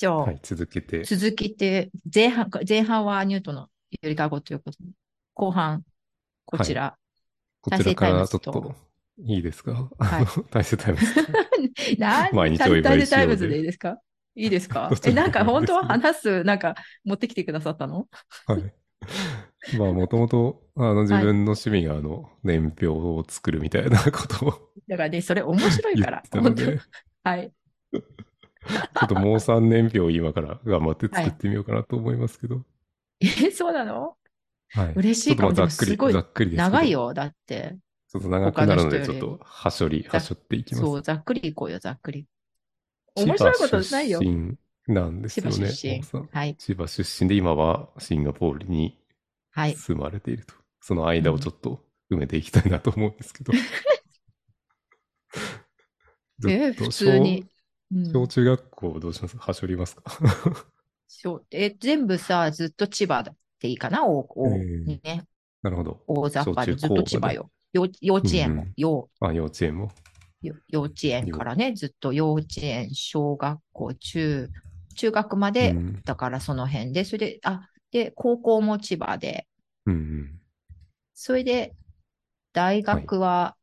じゃあ、はい、続けて。続きて、前半、前半はニュートンのゆりかごということで、後半、こちら。こちらからちょっと、いいですか？はい。あの、大成タイムズ。何毎日お祝いしようで。タイムズでいいですか？いいですか？え、もなんか本当は話す、なんか持ってきてくださったの？はい。まあ、もともと、あの、自分の趣味が、あの、年表を作るみたいなことをだからね、それ面白い言から本当はい。ょっともう3年表を今から頑張って作ってみようかなと思いますけど。え、そうなの？はい。嬉しいかもざっくり、でもすごいざっくりですけど。長い。よ。だって。ちょっと長くなるので、ちょっと、はしょり、はしょっていきます。そう、ざっくりいこうよ、ざっくり。千葉面白いことないよ出。身なんです千葉よね。出身大さん。はい。千葉出身で、今はシンガポールにはい。住まれていると。その間をちょっと埋めていきたいなと思うんですけど。え、普通に。うん。小小中学校どうします？はしょりますか？え、全部さ、ずっと千葉でいいかな？おおええ。ね、なるほど。大雑把でずっと千葉よ。幼幼稚園も、うんうん。幼あ、幼稚園も？よ幼稚園からね、ずっと幼稚園、小学校、中、中学まで、うん。だからその辺で、それで、あ、で、高校も千葉で、うんうん。それで、大学は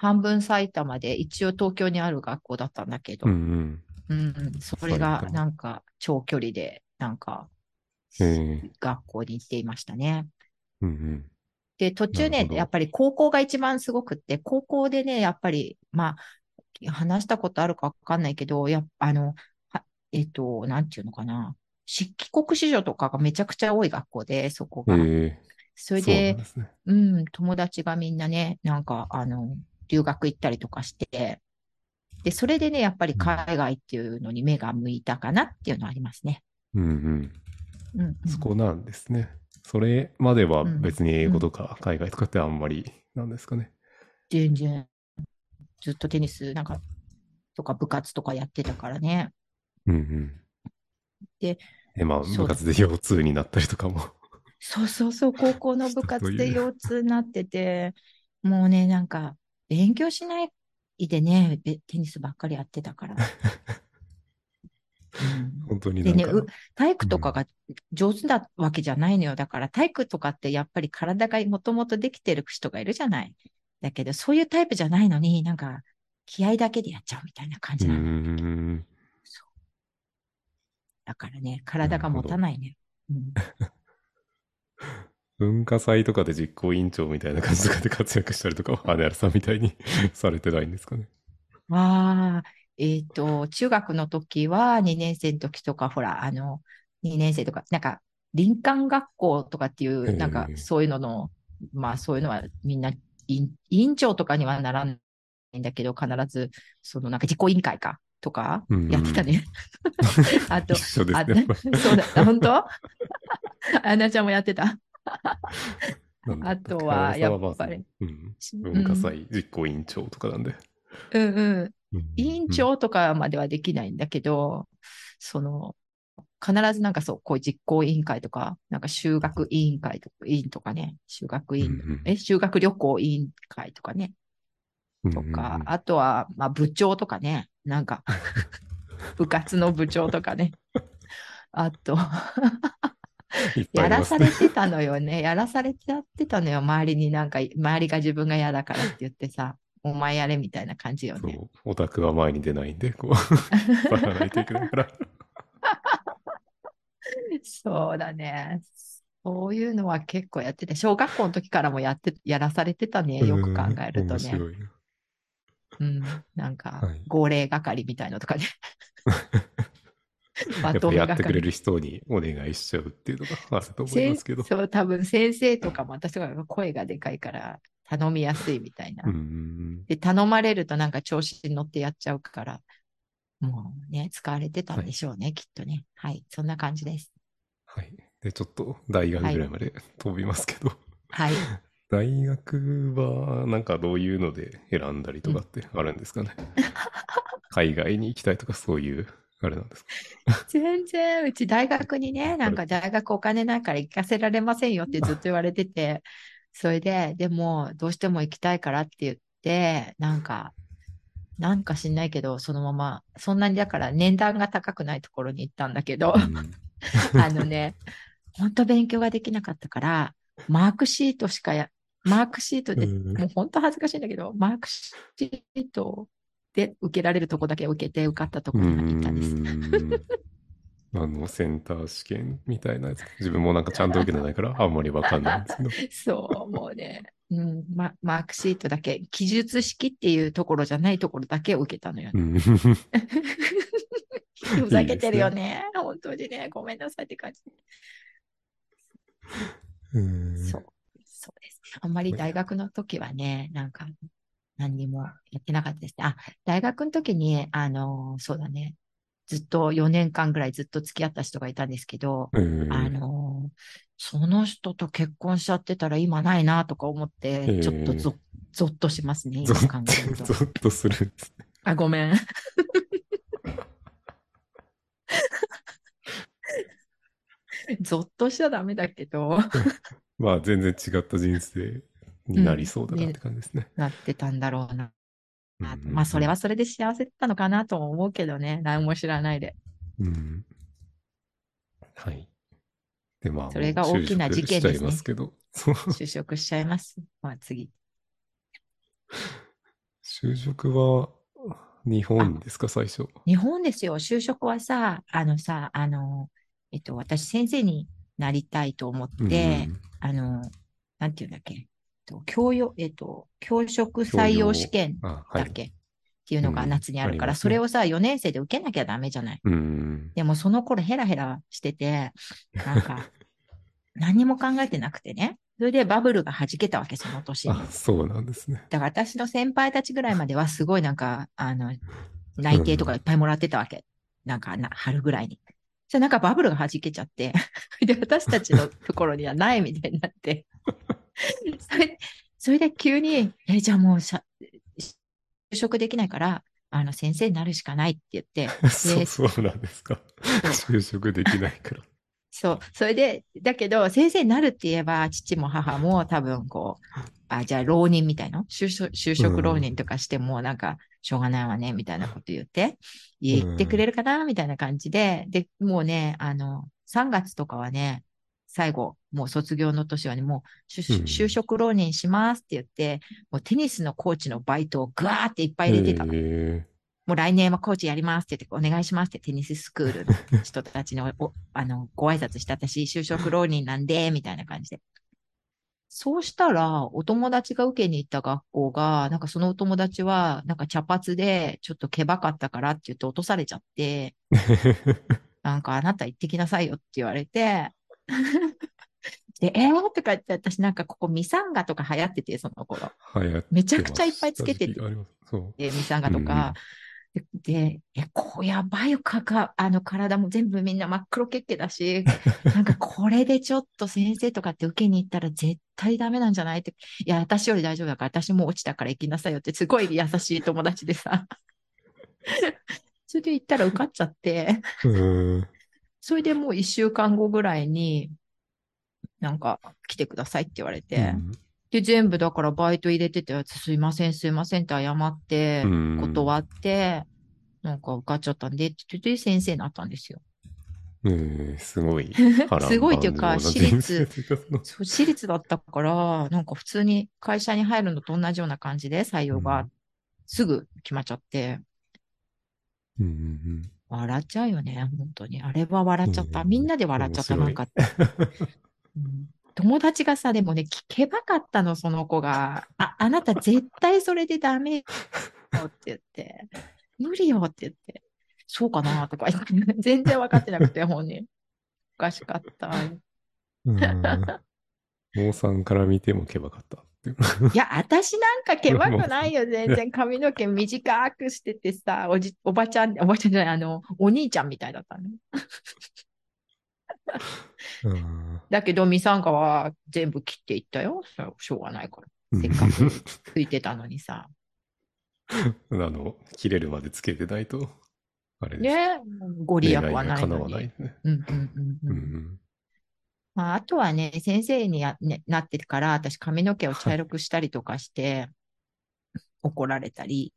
半分埼玉で、一応東京にある学校だったんだけど、うんうん。うんうん、それ埼が玉なんか長距離で、なんか、ええ学校に行っていましたね。うんうん。で、途中ね、やっぱり高校が一番すごくって、高校でね、やっぱり、まあ、話したことあるかわかんないけど、やっぱあの、はえっと、なんていうのかな。し帰国子女とかがめちゃくちゃ多い学校で、そこが。ええそれで、ね。うん、友達がみんなね、なんか、あの、留学行ったりとかして、で、それでね、やっぱり海外っていうのに目が向いたかなっていうのはありますね。うんうん。うん、うんそこなんですね。それまではうん別に英語とか海外とかってあんまりなんですかね。全然、ずっとテニスなんか、とか部活とかやってたからね。うんうん。で、え、まあ、部活で腰痛になったりとかも。そうそうそう、高校の部活で腰痛になってて、もうね、なんか、勉強しないでね、べテニスばっかりやってたから。う ん本当にでね、体育とかが上手なわけじゃないのよ。だから体育とかってやっぱり体がもともとできてる人がいるじゃない。だけど、そういうタイプじゃないのに、なんか、気合だけでやっちゃうみたいな感じなの。ん。だからね、体が持たないね。うん、文化祭とかで実行委員長みたいな感じとかで活躍したりとかは、羽原さんみたいに されてないんですかね？わあ、えっと、中学の時は2年生の時とか、ほら、あの、2年生とか、なんか、林間学校とかっていう、なんかそういうのの、まあ、そういうのはみんな、委員長とかにはならないんだけど、必ず、その、なんか実行委員会か、とかうんうん、やってたね。あと一、緒ですあね。やっぱそうだ本当？あなちゃんもやってた。あとはやっぱり。うん。文化祭実行委員長とかなんで。うんうん。うん委員長とかまではできないんだけど、その、必ずなんかそう、こう実行委員会とか、なんか修学委員会とか、委員とかね、修学委員、うんうん。え、修学旅行委員会とかね、うん。とか、あとは、まあ部長とかね、なんか、部活の部長とかね。あと、やら。されてたのよね。やらされてやってたのよ。周りになんか、周りが自分が嫌だからって言ってさ、お前やれみたいな感じよね。オタクは前に出ないんで、こう、引らないといけないから。そうだね。そういうのは結構やってて、小学校の時からもやって、やらされてたね。よく考えるとね。うん。なんかはい、号令係みたいのとかね。ま やっぱやってくれ係。る人にお願いしちゃうっていうのがあると思いますけど。そう、多分先生とかも私とかが声がでかいから頼みやすいみたいな。で、頼まれるとなんか調子に乗ってやっちゃうから、もうね、使われてたんでしょうね、きっとね。はい、そんな感じです。はい。で、ちょっと大学ぐらいまで飛びますけど、はい。大学はなんかどういうので選んだりとかってあるんですかね。海外に行きたいとかそういう、あれなんですか？全然、うち大学にね、なんか大学お金ないから行かせられませんよってずっと言われてて、それで、でも、どうしても行きたいからって言って、なんか、なんか知んないけど、そのまま、そんなにだから年段が高くないところに行ったんだけど、うん。あのね、本当勉強ができなかったから、マークシートしかや、マークシートで、うん。もう本当恥ずかしいんだけど、マークシートで受けられるとこだけ受けて受かったとこうろに行ったんです。ん。あの、センター試験みたいなやつ。自分もなんかちゃんと受けてないから、あんまりわかんないんですけど。そう、もうね、うん、ま、マークシートだけ、記述式っていうところじゃないところだけ受けたのよね。うん。ふざけてるよね。本当にね、ごめんなさいって感じ。うんそう。そうですね。あんまり大学の時はね、なんか、何にもやってなかったですね。あ、大学の時に、あの、そうだね。ずっと4年間ぐらいずっと付き合った人がいたんですけど、うんあの、その人と結婚しちゃってたら今ないなとか思って、えちょっとゾ,、ゾッとしますね、ゾ今考えるッと、と。ゾッとするんですね。あ、ごめん。ゾッとしちゃダメだけど、まあ、全然違った人生になりそうだなって感じですね。なってたんだろうな。うんまあ、それはそれで幸せだったのかなとも思うけどね。何も知らないで。うん。はい。で、まあ、それが大きな事件ですね就職しちゃいますけど。そう就職しちゃいます。まあ、次。就職は日本ですか、最初。日本ですよ。就職はさ、あのさ、あの、えっと、私先生になりたいと思って、あの、なんていうんだっけ？と教養、えっと、教職採用試験。だっけ、っていうのがうん夏にあるから、ありますねそれをさ、4年生で受けなきゃダメじゃない？うん。でもその頃ヘラヘラしてて、なんか、何も考えてなくてね。それでバブルが弾けたわけ、その年に。あ、そうなんですね。だから私の先輩たちぐらいまではすごいなんか、あの、内定とかいっぱいもらってたわけ。なんかな、春ぐらいに。じゃあなんかバブルが弾けちゃって、で、私たちのところにはないみたいになって、それそれで急に、え、じゃあもうしゃ就職できないから、あの、先生になるしかないって言って、そう、そうなんですか。就職できないから。そう。それで、だけど、先生になるって言えば、父も母も多分こう、あ、じゃあ浪人みたいな、就職、就職浪人とかしても、なんか、しょうがないわね、みたいなこと言って、言ってくれるかな、みたいな感じで、で、もうね、あの、3月とかはね、最後、もう卒業の年はね、もう就職浪人しますって言って、もうテニスのコーチのバイトをぐわーっていっぱい入れてたの。へもう来年はコーチやりますって言って、お願いしますってテニススクールの人たちに おおあのご挨拶して、私、就職浪人なんで、みたいな感じで。そうしたら、お友達が受けに行った学校が、なんかそのお友達は、なんか茶髪で、ちょっとけばかったからって言って落とされちゃって、ー なんかあなた行ってきなさいよって言われて、で、えー？とか言って、私なんかここミサンガとか流行ってて、その頃。めちゃくちゃいっぱいつけてました時期がありますそう。で、ミサンガとか、で、でえ、こうやばいよ、かか、あの体も全部みんな真っ黒けっけだし、なんかこれでちょっと先生とかって受けに行ったら絶対ダメなんじゃないって、いや、私より大丈夫だから、私もう落ちたから行きなさいよって、すごい優しい友達でさ。それで行ったら受かっちゃって、うん。それでもう一週間後ぐらいに、なんか来てくださいって言われて、で、全部だからバイト入れてたやつ、すいません、すいませんって謝って、うん。断って、なんか受かっちゃったんで、って言って先生になったんですよ。うん、すごい。すごいっていうか波乱万丈な。人生というかそう私立だったから、なんか普通に会社に入るのと同じような感じで採用が。うん。すぐ決まっちゃって、うんうん笑っちゃうよね、本当に。あれは笑っちゃった。うんみんなで笑っちゃった、ないんか。うん友達がさ、でもね、聞けばかったの、その子が。あ、あなた絶対それでダメよって言って、無理よって言って、そうかなとか言って、全然分かってなくて、本人。おかしかった。うん。坊さんから見てもけばかったいや、私なんかけばくないよ、全然。髪の毛短くしててさ、おじ、おばちゃん、おばちゃんじゃない、あの、お兄ちゃんみたいだったの。うんだけど、ミサンガは全部切っていったよ。しょうがないから。せっかく拭いてたのにさ。あの、切れるまでつけてないと、あれです。ねご利益はないのに。叶わないね。うんうんうんううんんまあ、あとはね、先生にや、ね、なってから、私髪の毛を茶色くしたりとかして、怒られたり、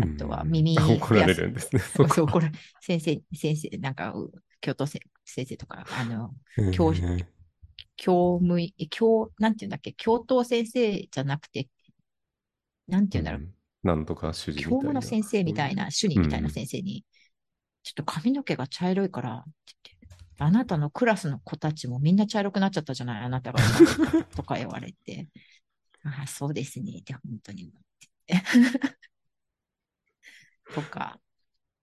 あとは耳う ん怒られるんですね。そそう、ここれ、先生、先生、なんか、う教頭せ先生とか、あの、教うん教務員、教、なんていうんだっけ、教頭先生じゃなくて、なんていうんだろう、うん。なんとか主人みたいな。教務の先生みたいな、主任みたいなうん先生に、ちょっと髪の毛が茶色いから、あなたのクラスの子たちもみんな茶色くなっちゃったじゃない、あなたが。とか言われて、あ あ、そうですね、って本当に。とか、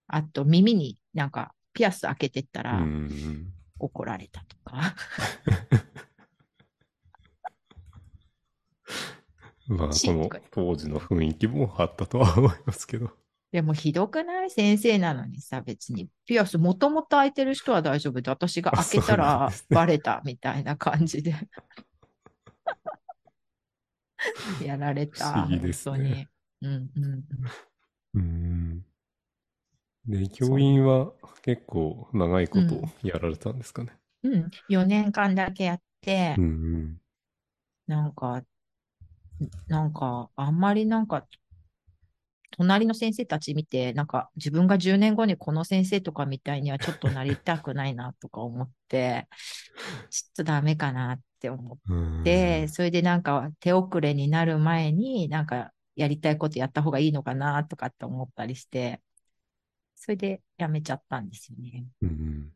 あと耳になんかピアス開けてったうらん。怒られたとか。まあ、しこの当時の雰囲気もあったとは思いますけど。でもひどくない？先生なのにさ、別に。ピアスもともと開いてる人は大丈夫で、私が開けたらバレたみたいな感じで。やられた。ね本当に。うんうんうん。うん。で、教員は結構長いことやられたんですかね？うん、4年間だけやって、うん。なんか、なんか、あんまりなんか、隣の先生たち見て、なんか自分が10年後にこの先生とかみたいにはちょっとなりたくないなとか思って、ちょっとダメかなって思っうんて、それでなんか手遅れになる前になんかやりたいことやった方がいいのかなとかって思ったりして、それでやめちゃったんですよね。うん。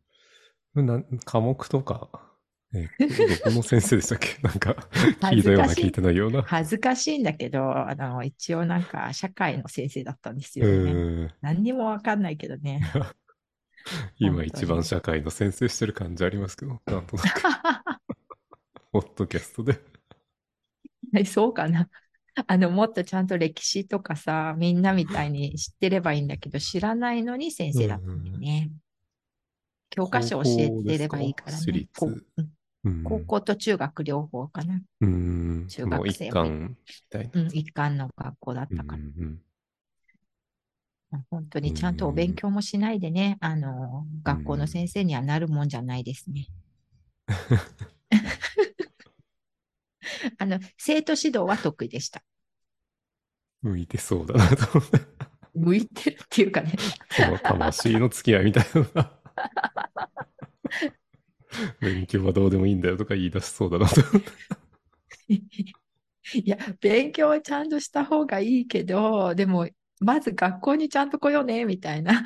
な科目とか、えーどこの先生でしたっけ？なんか、聞いたような聞いてないような。恥ずかしいんだけど、あの、一応なんか社会の先生だったんですよね。うん。何にもわかんないけどね。今一番社会の先生してる感じありますけど、なんとなく、ポッドキャストで。そうかな。あの、もっとちゃんと歴史とかさ、みんなみたいに知ってればいいんだけど、知らないのに先生だったんだよね。教科書教えてればいいからね。私立高校と中学両方かな。うん。中学生一貫一貫の学校だったから。本当にちゃんとお勉強もしないでね、あの、学校の先生にはなるもんじゃないですね。あの、生徒指導は得意でした。向いてそうだなと思って。向いてるっていうかね。その魂の付き合いみたいな。勉強はどうでもいいんだよとか言い出しそうだなと。いや、勉強はちゃんとした方がいいけど、でも、まず学校にちゃんと来ようね、みたいな。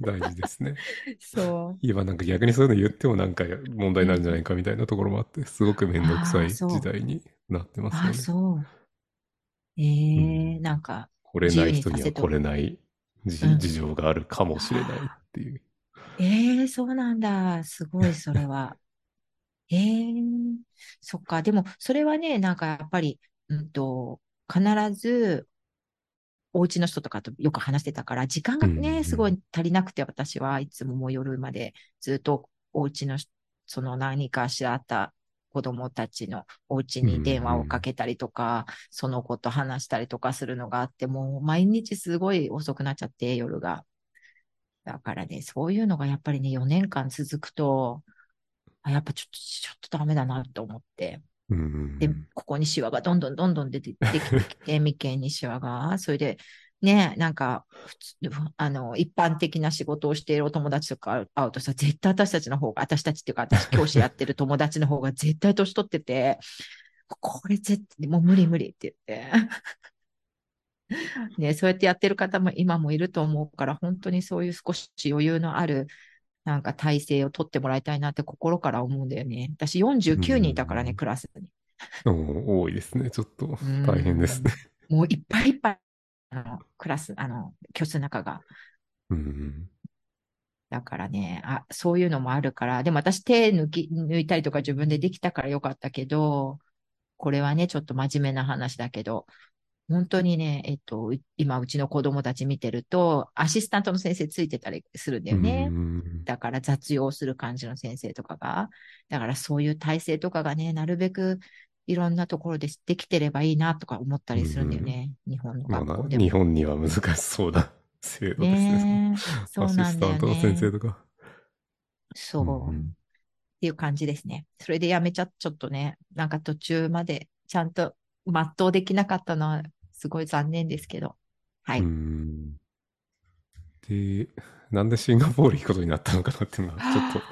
大事ですね。そう。今なんか逆にそういうの言ってもなんか問題になるんじゃないかみたいなところもあって、すごくめんどくさい時代になってますよあ、ね。そう。ええうんなんか、来れない人には来れい。ない事情があるかもしれないっていう。ええそうなんだ。すごい、それは。ええそっか。でも、それはね、なんかやっぱり、うんと、必ず、お家の人とかとよく話してたから、時間がうんうんね、すごい足りなくて、私はいつももう夜までずっとお家の、その何かしらあった子供たちのお家に電話をかけたりとか、その子と話したりとかするのがあって、もう毎日すごい遅くなっちゃって、夜が。だからね、そういうのがやっぱりね、4年間続くと、あやっぱちょっと、ちょっとダメだなと思って。で、ここにシワがどんどんどんどん出て できてきて、眉間にシワが。それで、ね、なんか、普通、あの、一般的な仕事をしているお友達とか会うとさ、絶対私たちの方が、私たちっていうか、私教師やってる友達の方が絶対年取ってて、これ絶対、もう無理無理って言って。ね、そうやってやってる方も今もいると思うから、本当にそういう少し余裕のある、なんか体制を取ってもらいたいなって心から思うんだよね。私49人いたからね、うんクラスに。多いですね。ちょっとうん大変ですね。もういっぱいいっぱい、あの、クラス、あの、教室の中が。うんだからね、あ、そういうのもあるから、でも私手抜き、抜いたりとか自分でできたからよかったけど、これはね、ちょっと真面目な話だけど、本当にね、えっと、う今うちの子供たち見てると、アシスタントの先生ついてたりするんだよね。うんだから雑用する感じの先生とかが。だからそういう体制とかがね、なるべくいろんなところでできてればいいなとか思ったりするんだよね。日本の学校でも。日本には難しそうな制度ですね。ねえそうアシなんだよスタントの先生ね。とか。そう。っていう感じですね。それでやめちゃ、ちょっとね、なんか途中までちゃんと全うできなかったのはすごい残念ですけど。はい。で、なんでシンガポール行くことになったのかなっていうのは、ちょっ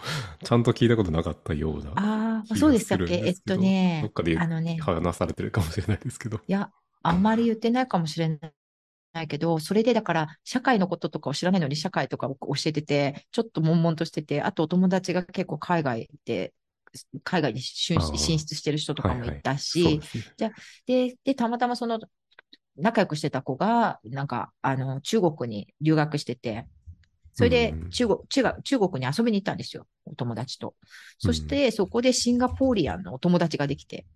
と、ちゃんと聞いたことなかったようなああ、気そうでしたっけえっとねどっかであのね、話されてるかもしれないですけど。いや、あんまり言ってないかもしれないけど、それでだから、社会のこととかを知らないのに社会とかを教えてて、ちょっと悶々としてて、あとお友達が結構海外で、海外に進出してる人とかもいたし、ですね。で、で、たまたまその、仲良くしてた子が、なんか、あの、中国に留学してて、それでうん中国、中国中国に遊びに行ったんですよ、お友達と。そして、そこでシンガポーリアンのお友達ができて、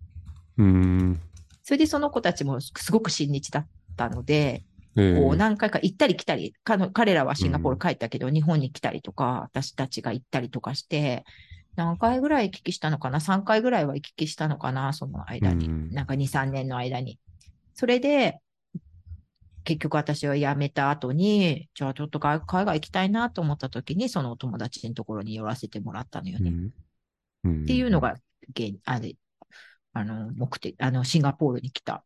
うーん。それでその子たちもすごく親日だったので、えこうー何回か行ったり来たり、かの彼らはシンガポール帰ったけど、日本に来たりとか、私たちが行ったりとかして、何回ぐらい行き来したのかな ?3 回ぐらいは行き来したのかなその間に。うんなんか2、3年の間に。それで、結局私は辞めた後に、じゃあちょっと海海外行きたいなと思った時に、そのお友達のところに寄らせてもらったのよね。っうんていうの、が、現あれ、あの、目的、あの、シンガポールに来た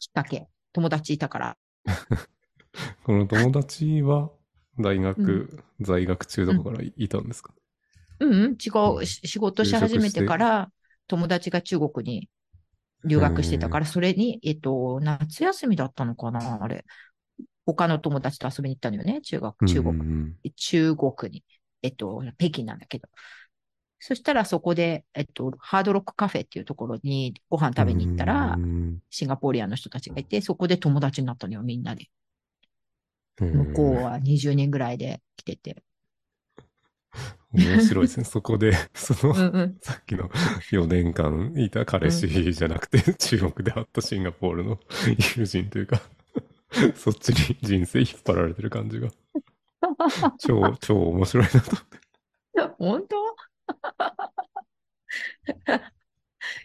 きっかけ。友達いたから。この友達は大学、う在学中とかからいたんですか、うん、うん、違うんう。し仕事し始めてから、友達が中国に留学してたから、それに、えっと、夏休みだったのかなあれ。他の友達と遊びに行ったのよね、中学、中国、うん中国に。えっと、北京なんだけど。そしたらそこで、えっと、ハードロックカフェっていうところにご飯食べに行ったらう、んシンガポーリアンの人たちがいて、そこで友達になったのよ、みんなで。うん向こうは20人ぐらいで来てて。面白いですね。そこで、その、うんうん。さっきの4年間いた彼氏じゃなくて、中国で会ったシンガポールの友人というか、そっちに人生引っ張られてる感じが、超、超面白いなと。本当？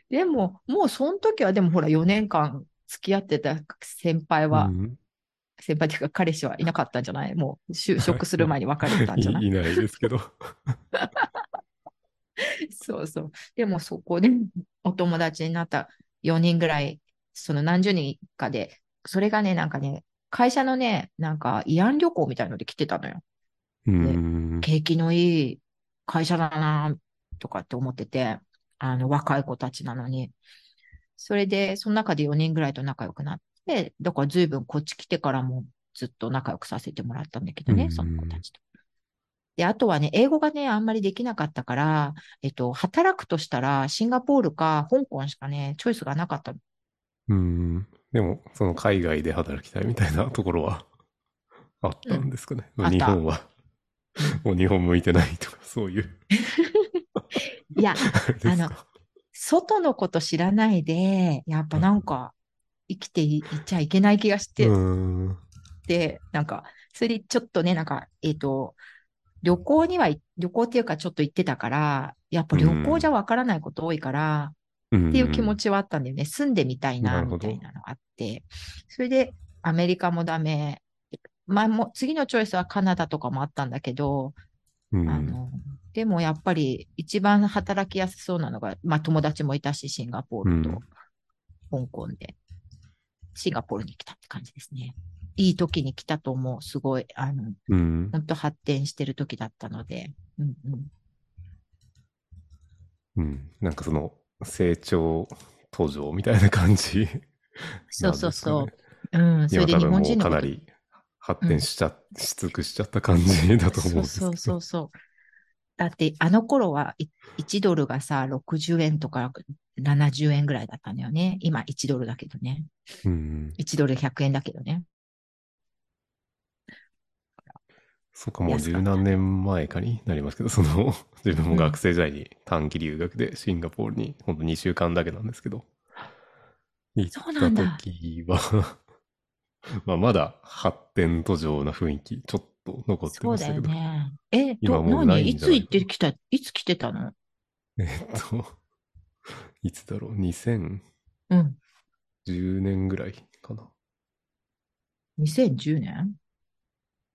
でも、もうその時はでもほら4年間付き合ってた先輩は、うん先輩っていうか彼氏はいなかったんじゃない？もう就職する前に別れてたんじゃない？いいないですけど。そうそう。でもそこでお友達になった4人ぐらい、その何十人かで、それがね、なんかね、会社のね、なんか慰安旅行みたいので来てたのよ。うん。景気のいい会社だなとかって思ってて、あの、若い子たちなのに。それで、その中で4人ぐらいと仲良くなって、だから随分こっち来てからもずっと仲良くさせてもらったんだけどね、うんその子たちと。で、あとはね、英語がね、あんまりできなかったから、えっと、働くとしたら、シンガポールか香港しかね、チョイスがなかったの。うん。でも、その海外で働きたいみたいなところはあったんですかね。うん日本は、もう日本向いてないとか、そういう。いや、あのか。外のこと知らないで、やっぱなんか、生きていいっちゃいけない気がして、うん。で、なんか、それでちょっとね、なんか、えっ、と、旅行には、旅行っていうかちょっと行ってたから、やっぱ旅行じゃわからないこと多いから、っっていう気持ちはあったんだよね。住んでみたいな、みたいなのがあって。それで、アメリカもダメ。前も、次のチョイスはカナダとかもあったんだけど、うん、あの、でもやっぱり一番働きやすそうなのが、まあ友達もいたし、シンガポールと香港で、シンガポールに来たって感じですね。いい時に来たと思う。すごい、あの、うん。本当発展してる時だったので。うんうん。うん。なんかその、成長途上みたいな感じ、そうそうそうう。。うん。それで日本人のかなり発展しちゃ、し尽くしちゃった感じだと思うんですけど。そうそうそうそう。だって、あの頃はい1ドルがさ、60円とか70円ぐらいだったんだよね。今1ドルだけどね。うん。1ドル100円だけどね。そっか、もう十何年前かになりますけど、その、自分も学生時代に短期留学でシンガポールに、ほんと2週間だけなんですけど、行ったそうなんだ時は、まあまだ発展途上な雰囲気、ちょっと残ってそうだよましたけど、ね。え、今ど、もうない何いつ行ってきた、いつ来てたの？えっと、いつだろう、2010うん。年ぐらいかな。2010年？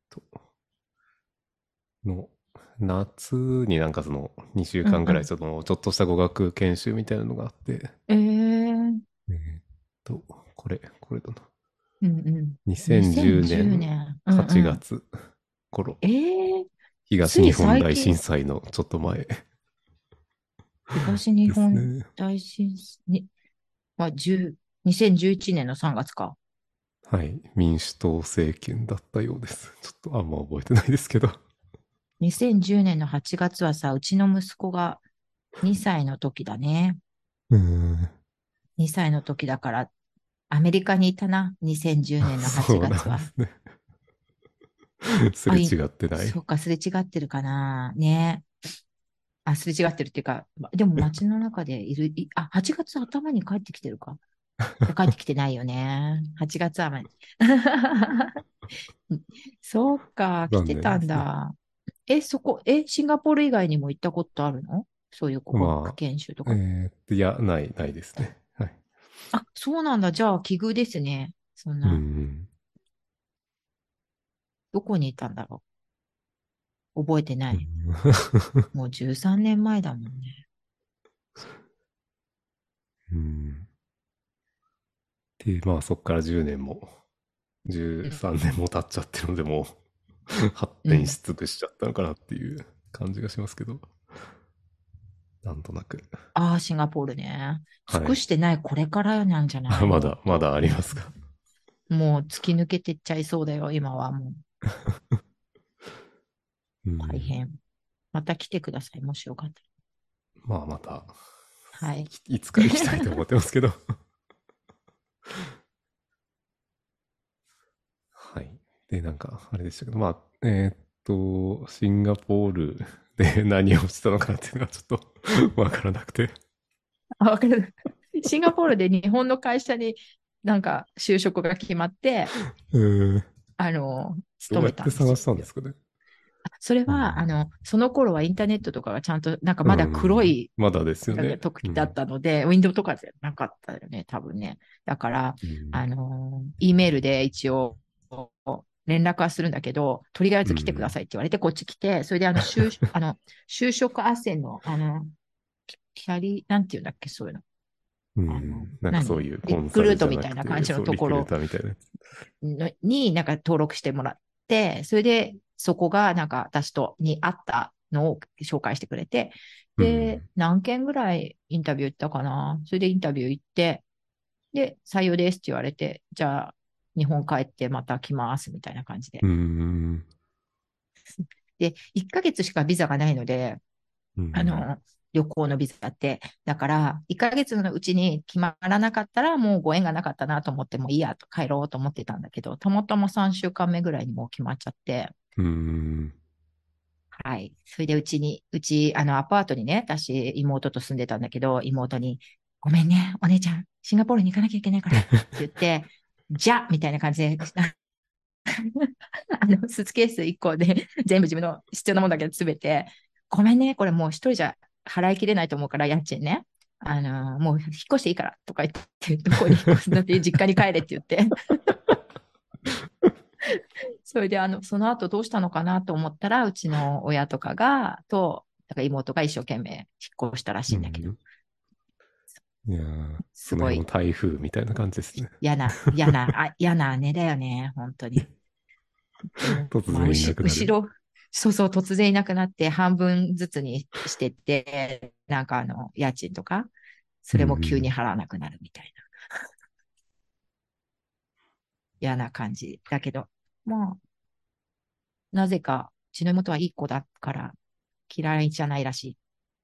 との夏になんかその2週間ぐらいそのちょっとした語学研修みたいなのがあって、えー、えーっと、これ、これだな。うんうん。2010 2010年年。8月頃、うんうん。ええ東日本大震災のちょっと前で東日す本ね。大震災に、まあ、10 2011年の3月か。はい。民主党政権だったようです。ちょっとあんま覚えてないですけど。2010年の8月はさ、うちの息子が2歳の時だね。うーん。2歳の時だから、アメリカにいたな、2010年の8そうなん月はで。すね。すれ違ってない？そうか、すれ違ってるかな。ね。あ、すれ違ってるっていうか、までも街の中でいる、いあ、8月頭に帰ってきてるか？帰ってきてないよね。8月はま そうか、来てたんだ。え、そこ、え、シンガポール以外にも行ったことあるの？そういう語まあ学研修とか。えーっと、いや、ない、ないですね。はい。あ、そうなんだ。じゃあ、奇遇ですね。そんうな、ん。どこにいたんだろう？覚えてない。うんもう13年前だもんね。うん。で、まあそっから10年も、13年も経っちゃってるので、もう発展し尽くしちゃったのかなっていう感じがしますけど。なんとなく。ああ、シンガポールね。はい尽くしてない、これからなんじゃない？の まだ、まだありますか？もう突き抜けてっちゃいそうだよ、今はもう 大変。また来てください、もしよかったまあまた、ら。はい。いつか行きたいと思ってますけど。はい。で、なんか、あれでしたけど、まあ、えーっと、シンガポールで何をしたのかなっていうのがちょっと わからなくて。あ、わかる。シンガポールで日本の会社になんか就職が決まって、うん。どあの、う勤やめたんですよ。って探したんですかね？それは、うん。あの、その頃はインターネットとかがちゃんと、なんかまだ黒い、まだですよね。時だったので、ウィンドウとかじゃなかったよね、多分ね。だから、うん。あの、E メールで一応、連絡はするんだけど、とりあえず来てくださいって言われて、こっち来て、それであの、就 あの就職斡旋の、あの、キャリなんていうんだっけ、そういうの。うん。なんかそういうリクルートみたいな感じのところ。になんか登録してもらって、それでそこがなんか私とに合ったのを紹介してくれて、で、うん何件ぐらいインタビュー行ったかな？それでインタビュー行って、で、採用ですって言われて、じゃあ日本帰ってまた来ますみたいな感じで。うん。で、1ヶ月しかビザがないので、うんあ、の、旅行のビザって。だから、1ヶ月のうちに決まらなかったら、もうご縁がなかったなと思って、もういいやと帰ろうと思ってたんだけど、たまたま3週間目ぐらいにもう決まっちゃって、うん。はい。それでうちに、うち、あの、アパートにね、私、妹と住んでたんだけど、妹に、ごめんね、お姉ちゃん、シンガポールに行かなきゃいけないから、って言って、じゃみたいな感じで、あの、スーツケース1個で全部自分の必要なものだけ詰めて、ごめんね、これもう一人じゃ払いきれないと思うから、家賃ね。あの、もう引っ越していいからとか言って、どこに引っ越すんだって、実家に帰れって言って。それで、あの、その後どうしたのかなと思ったら、うちの親とかが、と、だから妹が一生懸命引っ越したらしいんだけど、いやーすごい台風みたいな感じですね。嫌な、嫌な、あ嫌な姉だよね、本当に。突然後ろ、そうそう、突然いなくなって、半分ずつにしてって、なんかあの、家賃とか、それも急に払わなくなるみたいな。嫌な感じ。だけど、まあ、なぜか、うちの妹はいい子だから、嫌いじゃないらし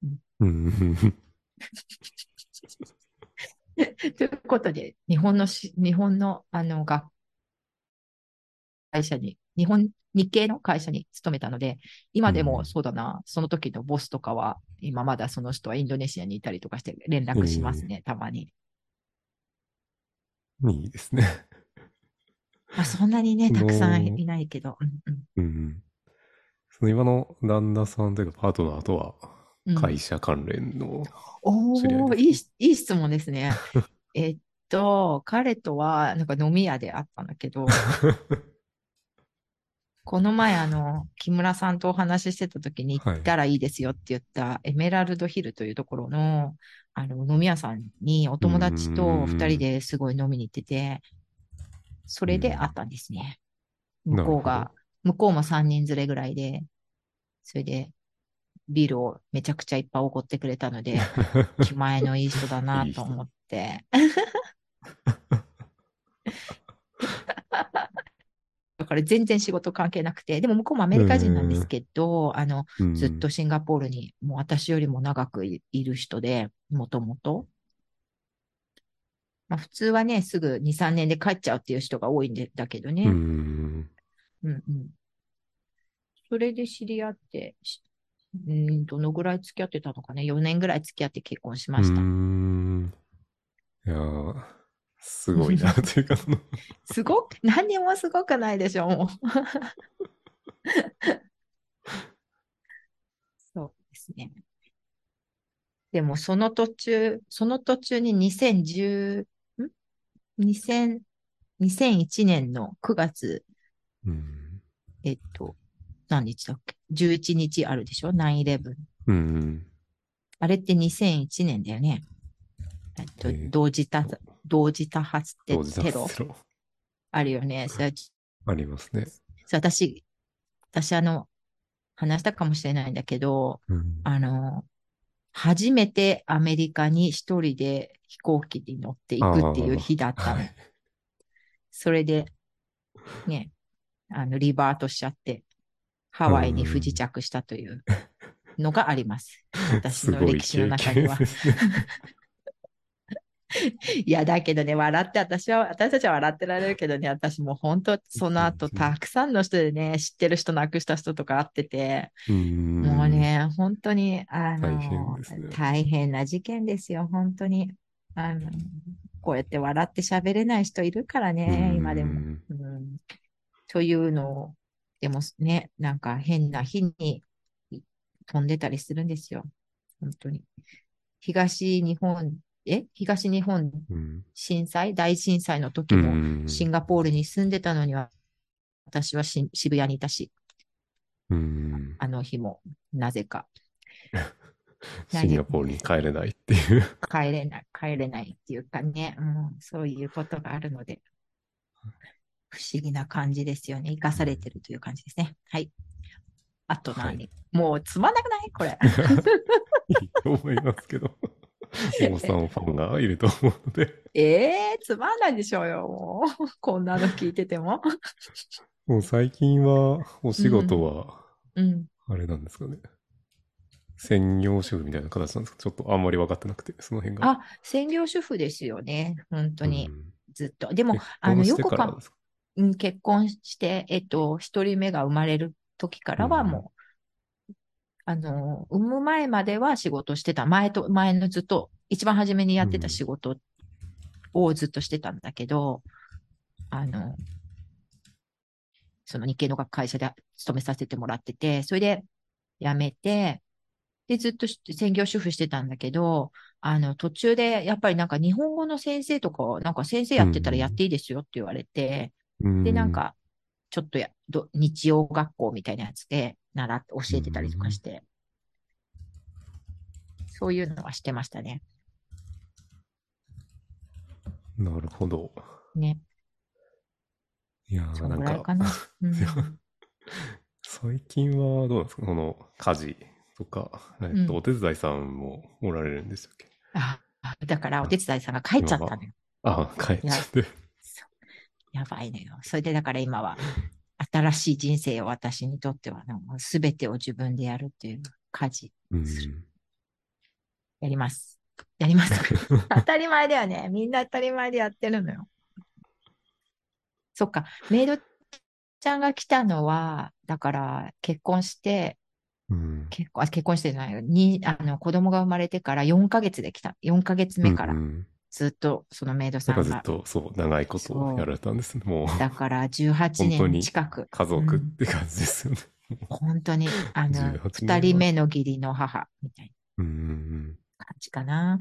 うん。い。ということで、日本のし、日本の、あの、学会社に、日本、日系の会社に勤めたので、今でもうんそうだな、その時のボスとかは、今まだその人はインドネシアにいたりとかして連絡しますね、たまに。いいですね。まあ、そんなにね、たくさんいないけど。うんうん。その今の旦那さんというかパートナーとはうんうん会社関連の、おお、知り合いいいい質問ですね。えっと、彼とは、なんか飲み屋で会ったんだけど、この前、あの、木村さんとお話ししてた時に行ったらいいですよって言った、エメラルドヒルというところの、あの、飲み屋さんにお友達と二人ですごい飲みに行ってて、それであったんですね。うん。向こうが、向こうも3人連れぐらいで、それで、ビールをめちゃくちゃいっぱいおごってくれたので、気前のいい人だなと思って。だから全然仕事関係なくて、でも向こうもアメリカ人なんですけど、あの、うんずっとシンガポールにもう私よりも長くいいる人で、もともと。まあ普通はね、すぐ2、3年で帰っちゃうっていう人が多いんでだけどね。ううんん。うん。それで知り合って、しうん、どのぐらい付き合ってたのかね。4年ぐらい付き合って結婚しました。うーん。いやー、すごいな、というか、そのすごく、何にもすごくないでしょ、もう。そうですね。でも、その途中、その途中に2010、ん ?2000、2001年の9月、うん。えっと、何日だっけ ?11 日あるでしょ ?9-11。うん。あれって2001年だよね。えっとえー、同時多、同時多テロ発テロ？あるよね。それありますね。私、私あの、話したかもしれないんだけど、うん。あの、初めてアメリカに一人で飛行機に乗っていくっていう日だったの。はい。それで、ね、あの、リバートしちゃって、ハワイに不時着したというのがあります。私すごいの歴史の経中には。いや、だけどね、笑って、私は、私たちは笑ってられるけどね、私もう本当、その後、うんたくさんの人でね、知ってる人亡くした人とか会ってて、うん。もうね、本当に、あの、大変ね大変な事件ですよ、本当に。あの、こうやって笑って喋れない人いるからね、今でも。というのを、でもね、なんか変な日に飛んでたりするんですよ。本当に。東日本、え東日本うん。震災、大震災の時うもん。シンガポールに住んでたのには、私はし渋谷にいたし、うん。あの日も、なぜか。シンガポールに帰れないっていう。帰れない、帰れないっていうかね、うん、そういうことがあるので、不思議な感じですよね。生かされてるという感じですね。はい。あと何、はいもうつまんなくない？これ。いいと思いますけど。大さんファンがいると思うので。ええつまんないでしょうよ、もう。こんなの聞いてても。もう最近は、お仕事は、うん。あれなんですかね。専業主婦みたいな形なんですか？ちょっとあんまり分かってなくて、その辺が。あ、専業主婦ですよね。本当に。うんずっと。でも結、あの、よくかうん、結婚して、えっと、一人目が生まれる時からはもう、あの、産む前までは仕事してた。前と、前のずっと、一番初めにやってた仕事をずっとしてたんだけど、あの、その日系の会社で勤めさせてもらってて、それで辞めて、で、ずっとし専業主婦してたんだけど、あの、途中で、やっぱりなんか日本語の先生とか、なんか先生やってたらやっていいですよって言われて、で、なん、か、ちょっとや、ど日曜学校みたいなやつで習って、教えてたりとかして、そういうのはしてましたね。うんなるほど。ね。いやーなんかか、な。うん、最近はどうですか？この家事とか、えっと、うんお手伝いさんもおられるんでしたっけ？あだから、お手伝いさんが帰っちゃったのよ。あ、帰っちゃって。やばいのよ。それで、だから今は、新しい人生を私にとっては、すべてを自分でやるっていう家事、うん。やります。やります。当たり前だよね。みんな当たり前でやってるのよ。そっか、メイドちゃんが来たのは、だから結婚して、うん。結婚、あ結婚してないよ。に、あの、子供が生まれてから4ヶ月で来た。4ヶ月目からうんうんずっとそのメイドさんが。ずっと、そう、長いことをやられたんですね。もう、だから18年近く。家族って感じですよね。本当に、あの、18年二人目の義理の母みたいうんうんな感じかな。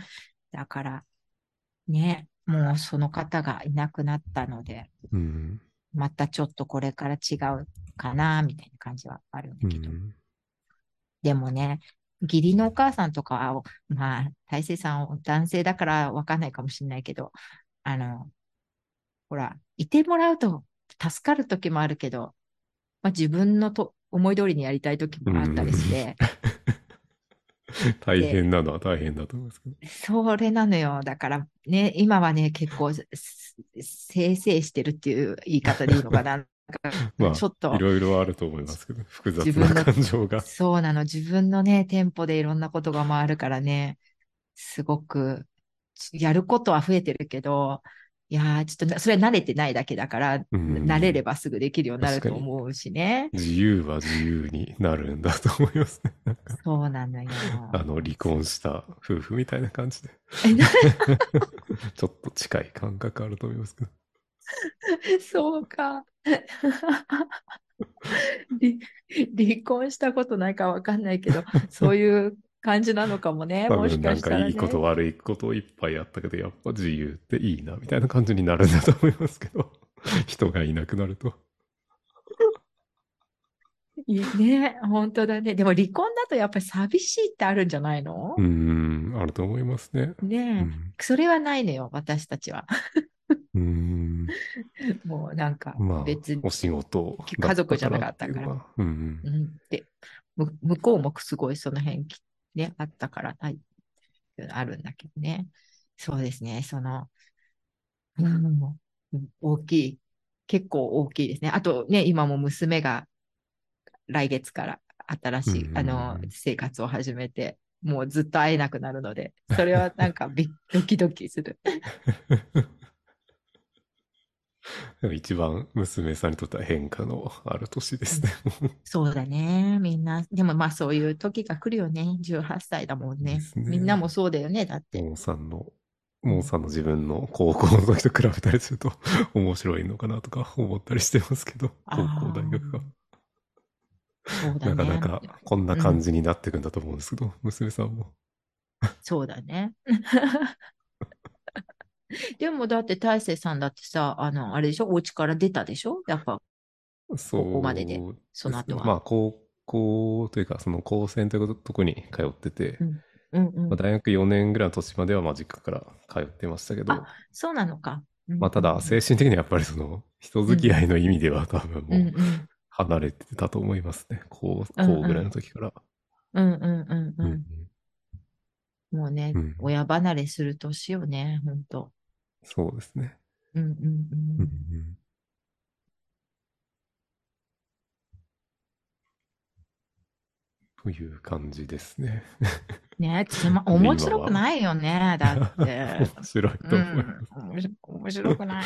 だから、ね、もうその方がいなくなったので、うん。うんまたちょっとこれから違うかな、みたいな感じはあるんうだけど。ん。でもね、義理のお母さんとかは、まあ、大勢さん、男性だからわかんないかもしれないけど、あの、ほほら、いてもらうと助かる時もあるけど、まあ、自分のと思い通りにやりたい時もあったりして、大変なのは大変だと思いますけど。それなのよ。だからね、今はね、結構、すせいせいしてるっていう言い方でいいのかな。まあ、ちょっといろいろあると思いますけど、複雑な感情が。そうなの。自分のね、テンポでいろんなことが回るからね、すごく、やることは増えてるけど、いやー、ちょっとな、それは慣れてないだけだから、うん慣れればすぐできるようになると思うしね。自由は自由になるんだと思いますね。そうなのよ。あの、離婚した夫婦みたいな感じで、ちょっと近い感覚あると思いますけど。そうか。離離婚したことないかわかんないけど、そういう感じなのかもね。多もし分なんかかしたらね。いいこと悪いこといっぱいあったけど、やっぱ自由っていいな、みたいな感じになるんだと思いますけど。人がいなくなると。いいね、本当だね。でも離婚だとやっぱり寂しいってあるんじゃないの？うーん、あると思いますね。うねえ、ん。それはないのよ、私たちは。うーんもうなんかまあ別に、、お仕事家族じゃなかったから。うんうん、で、む向こうもすごいその辺きね、あったから、はい、あるんだけどね。そうですね、その、うん、大きい、結構大きいですね。あとね、今も娘が来月から新しい、うん。あの、生活を始めて、もうずっと会えなくなるので、それはなんかびドキドキする。一番娘さんにとっては変化のある年ですね。そうだね。みんな、でもまあそういう時が来るよね。18歳だもんね。ねみんなもそうだよね。だって。モーさんの、モーさんの自分の高校の時と比べたりすると 面白いのかなとか 思ったりしてますけど、高校、大学が。そうだね。なかなかこんな感じになっていくんだと思うんですけど、娘さんも。そうだね。でもだって大勢さんだってさ、あの、あれでしょ？お家から出たでしょ？やっぱ、そうここまででその後はまあ、高校というか、その高専というとこに通ってて、うんうんうんまあ、。大学4年ぐらいの年までは、まあ、実家から通ってましたけど、あそうなのか。うんまあ、ただ、精神的にはやっぱりその、人付き合いの意味では多分うんうもうん離れてたと思いますね。高うぐらいの時から。うんうんうんううんん。もうねうん、親離れする年よね、ほんと。そうですね。うんうんううんん。という感じですね。ねつま、面白くないよね、だって。面白いと思います。うん、面白くない。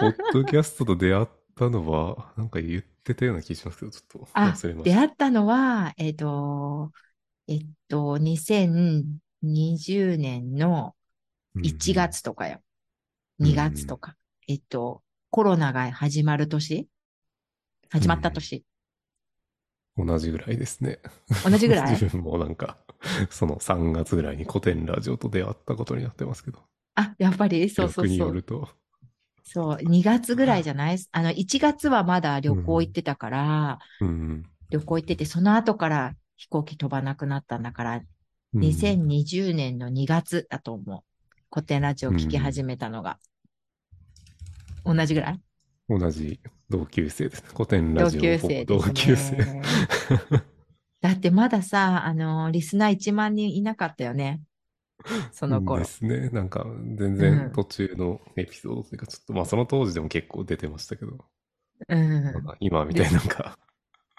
ポッドキャストと出会ったのは、なんか言ってたような気がしますけど、ちょっとあ忘れました。出会ったのは、えっ、と、えっと、2020年の1月とかよ。うん2月とか。えっと、コロナが始まる年？始まった年？うん。同じぐらいですね。同じぐらい？自分もなんか、その3月ぐらいに古典ラジオと出会ったことになってますけど。あ、やっぱり？そうそうそう。よると。そう、2月ぐらいじゃない？あの、1月はまだ旅行行ってたから、うん。旅行行ってて、その後から飛行機飛ばなくなったんだから、うん2020年の2月だと思う。古典ラジオ聞き始めたのが。同じぐらい？同じ同級生です。古典ラ同ジオ級生ほぼ同級生。ね。だってまださ、あの、リスナー1万人いなかったよね。その頃で。すね。なんか、全うん然途中のエピソードというか、ちょっと、まあその当時でも結構出てましたけど、うん。今みたいになんか、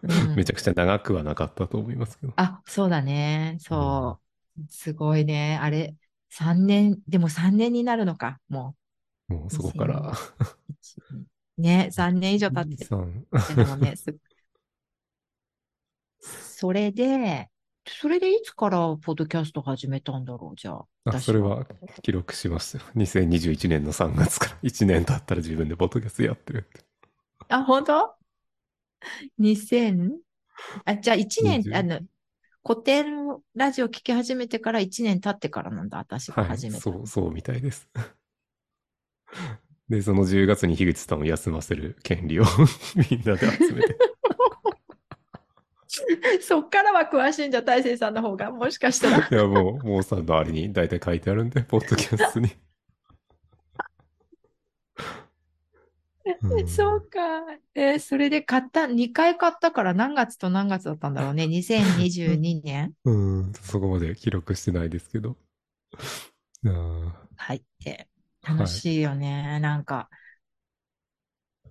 うんめちゃくちゃ長くはなかったと思いますけど。あ、そうだね。そう。すごいね。あれ、3年、でも3年になるのか、ももうそこから、う。ね、3年以上経って3、でもね、すそれで、それでいつからポッドキャスト始めたんだろう、じゃあ。あ、私それは記録しましたよ。2021年の3月から 1年経ったら自分でポッドキャストやってる。あ、本当 ?2000? あ、じゃあ1年、20あの、古典ラジオ聞き始めてから1年経ってからなんだ、私がはい、始めた。そう、そうみたいです。で、その10月に樋口さんを休ませる権利を みんなで集めて。そっからは詳しいんじゃ、大勢さんの方が、もしかしたら。いや、もう、もうさんのあれに大体書いてあるんで、ポッドキャストに。うんそうか。えーそれで買った、2回買ったから何月と何月だったんだろうね。2022年うん、そこまで記録してないですけど。あー入って。楽しいよね。なんか。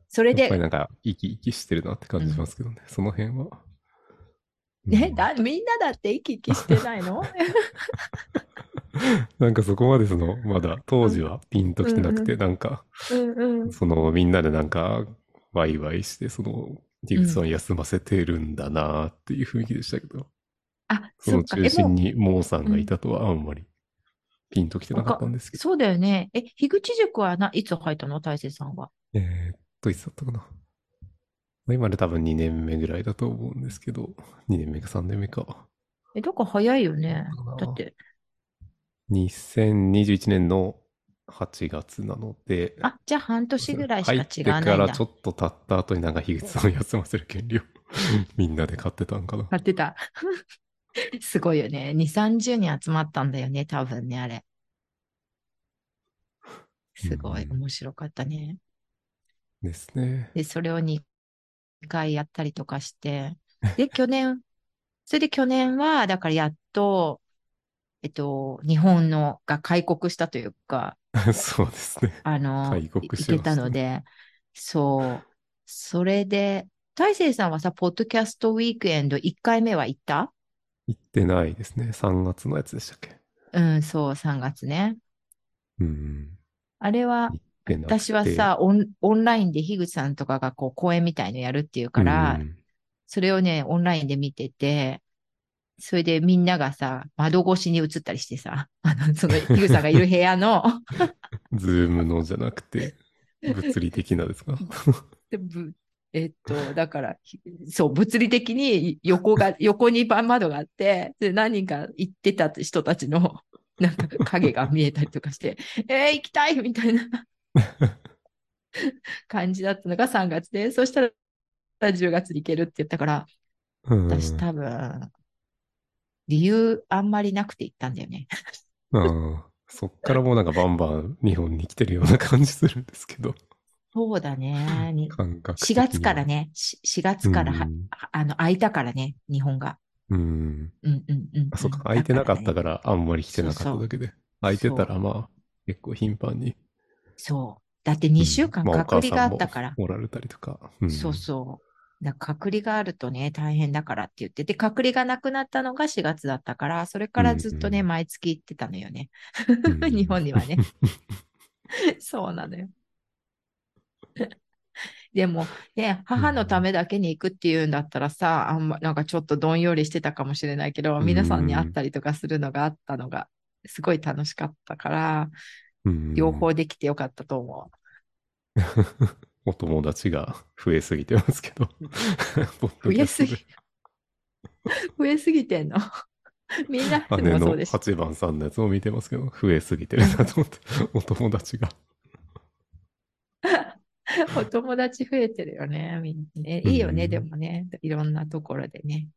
それで、やっぱりなんか生き生きしてるなって感じしますけどね、その辺は。え、うんだ、みんなだって生き生きしてないの？なんかそこまでその、まだ当時はピンときてなくて、うんなんか、うんうん。そのみんなでなんか、ワイワイして、その、ディグさん休ませてるんだなっていう雰囲気でしたけど、あ、そのそっか。え、中心もにモーさんがいたとはあんまりピンときてう、なかったんですけど。そうだよね。え、樋口塾はな、いつ入ったの？大勢さんは。えーっと、いつだったかな。まあ今で多分2年目ぐらいだと思うんですけど、2年目か3年目か。え、だから早いよねだって、2021年の8月なので、あ、じゃあ半年ぐらいしか違わないんだからちょ。っと経った後になんか樋口さんを休ませる権利をみんなで買ってたんかな。買ってた。すごいよね。2、30人集まったんだよね、多分ね、あれ。すごいうん面白かったね。ですね。で、それを2回やったりとかして、で、去年、それで去年は、だからやっと、えっと、日本のが開国したというか、そうですね。あの、開国したねたので、そう。それで、大成さんはさ、ポッドキャストウィークエンド1回目は行った？行ってないですね。3月のやつでしたっけ？うん、そう、3月ね。うん。あれは、私は、さ、オン、オンラインで樋口さんとかがこう講演みたいのやるっていうから、うんそれをね、オンラインで見てて、それでみんながさ、窓越しに映ったりしてさ、あの、その、樋口さんがいる部屋の、ズームのじゃなくて、物理的なですか？でぶえっと、だから、ひそう、物理的に横が、横に窓があって、で、何人か行ってた人たちの、なんか影が見えたりとかして、えー、行きたいみたいな。感じだったのが3月で、そしたら10月に行けるって言ったから、うん。私多分、理由あんまりなくて行ったんだよね。ああそっからもうなんかバンバン日本に来てるような感じするんですけど、そうだね。に感覚的4には月から。ね、し4月からは、うんあの、空いたからね、日本が。うん。うんうんうん。あ、そっか、空いてなかったからあんまり来てなかっただけで。空いてたらまあ、結構頻繁に。そう。だって2週間うんまあ隔離があったから。おられたりとか。うんそうそう。だ隔離があるとね、大変だからって言って、で、隔離がなくなったのが4月だったから、それからずっとね、うんうん毎月行ってたのよね。うん 日本にはね。そうなのよ。でも、ね、母のためだけに行くっていうんだったらさ、あんま、なんかちょっとどんよりしてたかもしれないけど、うん皆さんに会ったりとかするのがあったのが、すごい楽しかったから、うん両方できてよかったと思お友達が 増えすぎてますけど。増えすぎ、増えすぎてんの？みんな、で姉のもそうでしょ。8番さんのやつを見てますけど、増えすぎてるなと思って、お友達が。お友達増えてるよね、みんなね。いいよね、でもね。いろんなところでね。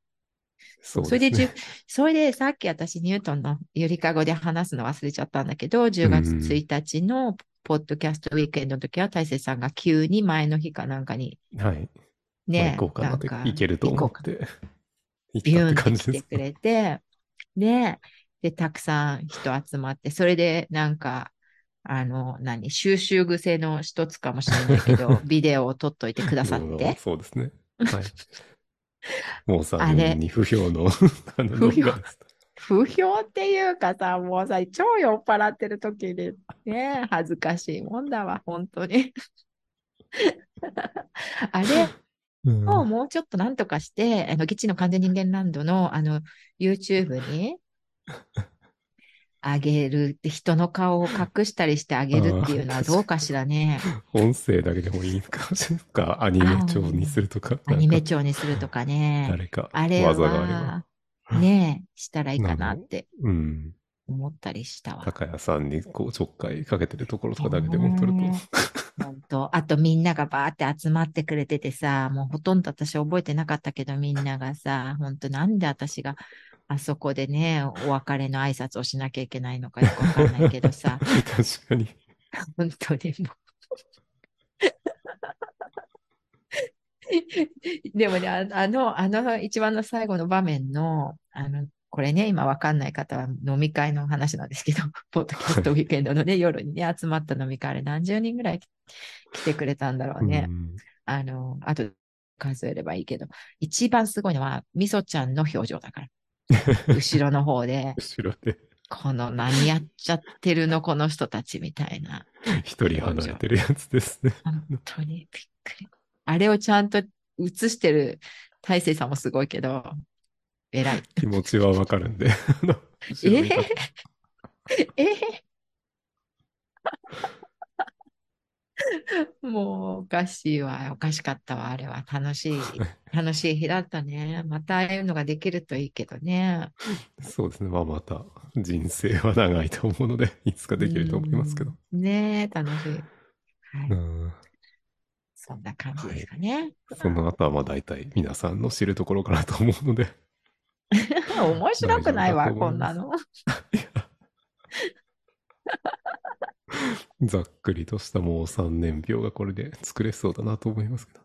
そうそれでそれでさっき私ニュートンのゆりかごで話すの忘れちゃったんだけど、10月うん1日のポッドキャストウィークエンドの時は大勢さんが急に前の日かなんかにはい。ね、まあ行こうかなって、ん行けると思って、行ビューンって来てく。れて、で、で、たくさん人集まって、それでなんか、あの、何、収集癖の一つかもしれないけど、ビデオを撮っといてくださっうんて。そうですね。はい。もうさあれんに不評の、あの、不評不評っていうかさ、もうさ、超酔っ払ってる時に、ね、恥ずかしいもんだわ、本当に。あれうんをもうちょっとなんとかして、あの、ギチの完全人間ランドの、あの、YouTube に、あげるって、人の顔を隠したりしてあげるっていうのはどうかしらね。音声だけでもいいかもしか、アニメ調にするとか、アニメ調にするとかね。誰かあれ技があれば。は、ねしたらいいかなってうん。思ったりしたわ。高谷さんにこうちょっかいかけてるところとかだけでも撮ると。ね本当あとみんながバーって集まってくれててさ、もうほとんど私覚えてなかったけどみんながさ、本当なんで私があそこでね、お別れの挨拶をしなきゃいけないのかよくわかんないけどさ、確かに。本当にもう。でもね、ああの、あの一番の最後の場面の、あの、これね、今わかんない方は飲み会の話なんですけど、ポッドキャストウィークエンドのね、夜にね、集まった飲み会あれ何十人ぐらい来てくれたんだろうね。うんあの、あと数えればいいけど、一番すごいのは、みそちゃんの表情だから。後ろの方で、後ろでこの何やっちゃってるの、この人たちみたいな。一人離れてるやつですね。本当にびっくり。あれをちゃんと映してる大勢さんもすごいけど、偉い。気持ちはわかるんで。あの後ろに立ってえ？ー もうおかしいわ。おかしかったわ。あれは楽しい、楽しい日だったね。またああいうのができるといいけどね。そうですね。まあまた人生は長いと思うので、いつかできると思いますけど。うん。ねえ、楽しい。はい。うんそんな感じですかね。その後はまあ大体皆さんの知るところかなと思うので。面白くないわ、こんなの。ざっくりとしたもう3年表がこれで作れそうだなと思いますけど。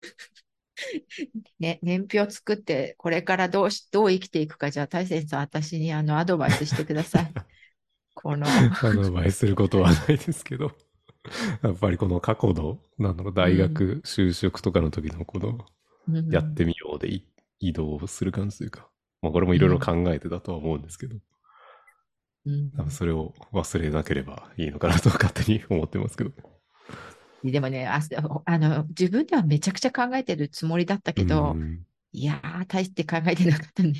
ね、年表作って、これからどうし、どう生きていくか、じゃあ、大切さん、私にあの、アドバイスしてください。この、アドバイスすることはないですけど。やっぱりこの過去の、なんだろう、大学、就職とかの時のこの、うん。やってみようでい移動する感じというか、まあこれもいろいろ考えてだとは思うんですけど、うん。多分それを忘れなければいいのかなと勝手に思ってますけど。でもねあ、あの、自分ではめちゃくちゃ考えてるつもりだったけど、うん。いやー、大して考えてなかったね。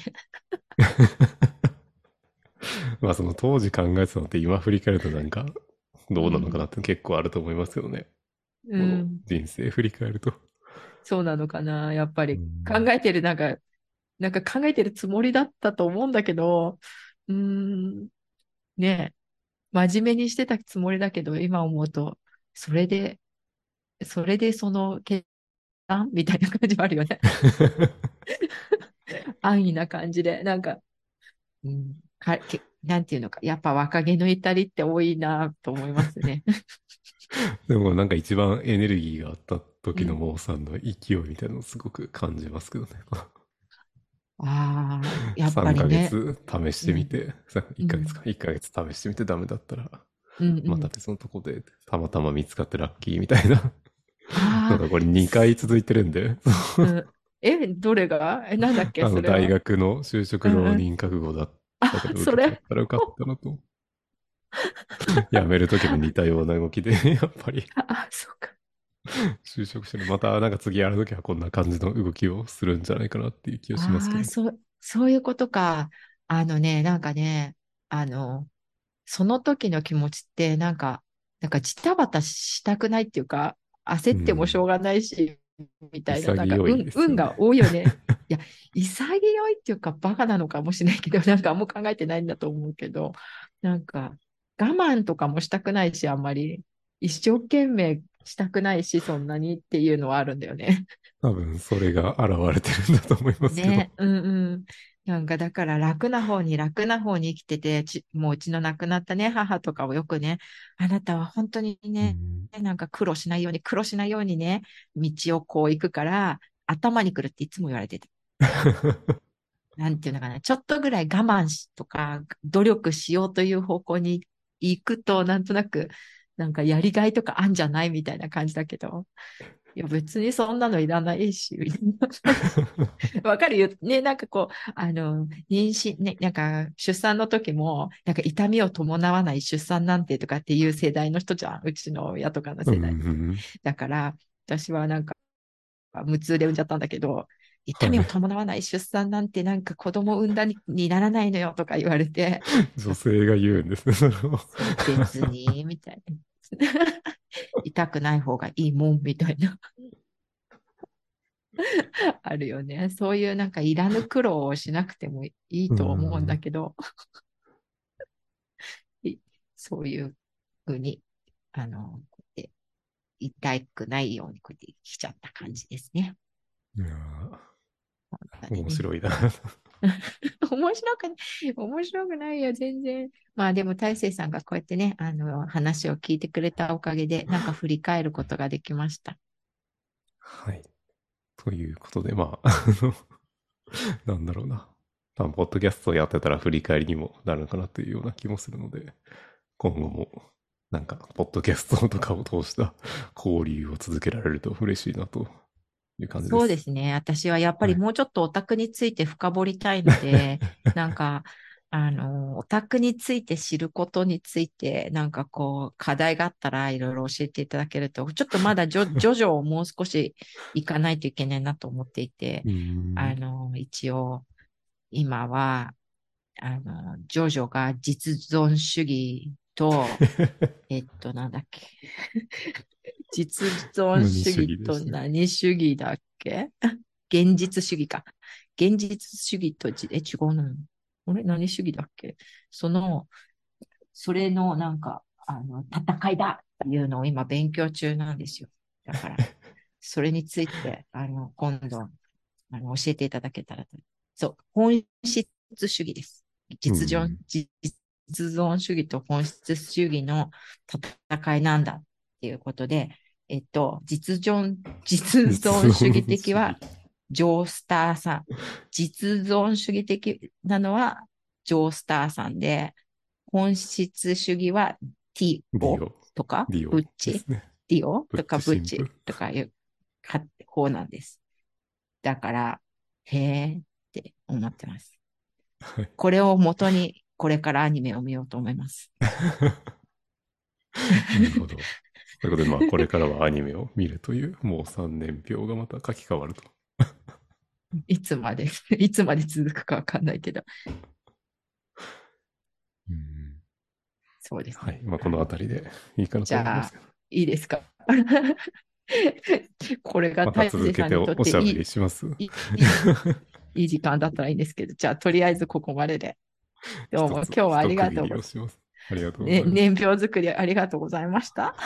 まあその当時考えてたのって今振り返るとなんかどうなのかなって結構あると思いますけどね。うん、人生振り返ると。そうなのかな。やっぱりうん考えてる、なんか、なんか考えてるつもりだったと思うんだけど、うーん、ねえ、真面目にしてたつもりだけど、今思うと、それで、それでその決断みたいな感じはあるよね。安易な感じで、なんか、うん、かけなんていうのか、やっぱ若気の至りって多いなと思いますね。でもなんか一番エネルギーがあった時のモーさんの勢いみたいなのをすごく感じますけどね。ああ、やっぱ3ヶりね。月試してみて、さ1ヶ月か、1ヶ月試してみてダメだったら、うんうんまた別のとこでたまたま見つかってラッキーみたいな。あなんかこれ2回続いてるんで、あ、うんえ、どれが？え、なんだっけそれは？大学の就職浪人覚悟だっ たけど、あ、それらよかったなと。辞める時も似たような動きで、やっぱりあ、そうか。就職してる。またなんか次やる時はこんな感じの動きをするんじゃないかなっていう気がしますけど。そう、そういうことか。あのね、なんかね、あの、その時の気持ちって、なんか、なんかジタバタしたくないっていうか、焦ってもしょうがないし、みたいな、なんかね運が多いよね。いや、潔いっていうか、バカなのかもしれないけど、なんかあんま考えてないんだと思うけど、なんか、我慢とかもしたくないし、あんまり、一生懸命したくないし、そんなにっていうのはあるんだよね。多分それが現れてるんだと思いますけど。ね、うんうん。なんかだから楽な方に楽な方に生きてて、ちもううちの亡くなったね、母とかをよくね、あなたは本当にね、なんか苦労しないように、苦労しないようにね、道をこう行くから、頭に来るっていつも言われてた。なんていうのかな、ちょっとぐらい我慢しとか、努力しようという方向に行くと、なんとなく、なんかやりがいとかあんじゃないみたいな感じだけど、いや別にそんなのいらないし。わかるよ。ね、なんかこう、あの、妊娠、ね、なんか出産の時も、なんか痛みを伴わない出産なんてとかっていう世代の人じゃん。うちの親とかの世代。うんうんだから、私はなんか、無痛で産んじゃったんだけど、痛みを伴わない出産なんてなんか子供産んだににならないのよとか言われて、女性が言うんですね、それを。別に、みたいな。痛くない方がいいもん、みたいな。あるよね。そういうなんかいらぬ苦労をしなくてもいいと思うんだけど、いそういうふうに、あの、こうやって痛くないようにこうやって来ちゃった感じですね。いやー面白いな。面白くない、面白くないよ、全然。まあでも大成さんがこうやってね、あの、話を聞いてくれたおかげで、なんか振り返ることができました。はい。ということで、まあ、あの、なんだろうな。まあ、ポッドキャストをやってたら振り返りにもなるのかなというような気もするので、今後も、なんか、ポッドキャストとかを通した交流を続けられると嬉しいなという感じです。そうですね。私はやっぱりはいもうちょっとオタクについて深掘りたいので、なんか、あの、オタクについて知ることについて、なんかこう、課題があったらいろいろ教えていただけると、ちょっとまだジョジョジョをもう少し行かないといけないなと思っていて。あの、一応、今は、あの、ジョジョが実存主義と、えっと、なんだっけ。実存主義と何主義だっけ？現実主義か。現実主義とじ、え、違うの？あれ？何主義だっけ？その、それのなんか、あの、戦いだっていうのを今勉強中なんですよ。だから、それについて、あの、今度、あの、教えていただけたらと。そう、本質主義です。実存、うん実実存主義と本質主義の戦いなんだっていうことで、えっと、実存、実存主義的は、ジョースターさん。実存主義的なのは、ジョースターさんで、本質主義はティオ。とか、ブッチ？ディオ？とかブッチとかいうか方なんです。だから、へえって思ってます。はい。これを元に、これからアニメを見ようと思います。なるほど。ということで、まあ、これからはアニメを見るという、もう3年表がまた書き換わると。いつまで、いつまで続くかわかんないけど、うんそうですね。はい。まあ、このあたりでいいかなと思いますけど。いいですか？これが大勢さん続けておにとっていいおしゃべりします？いいいい時間だったらいいんですけど、じゃあとりあえずここまでで。どうも今日はありがとうございます。ありがとうござねいます。年表作りありがとうございました。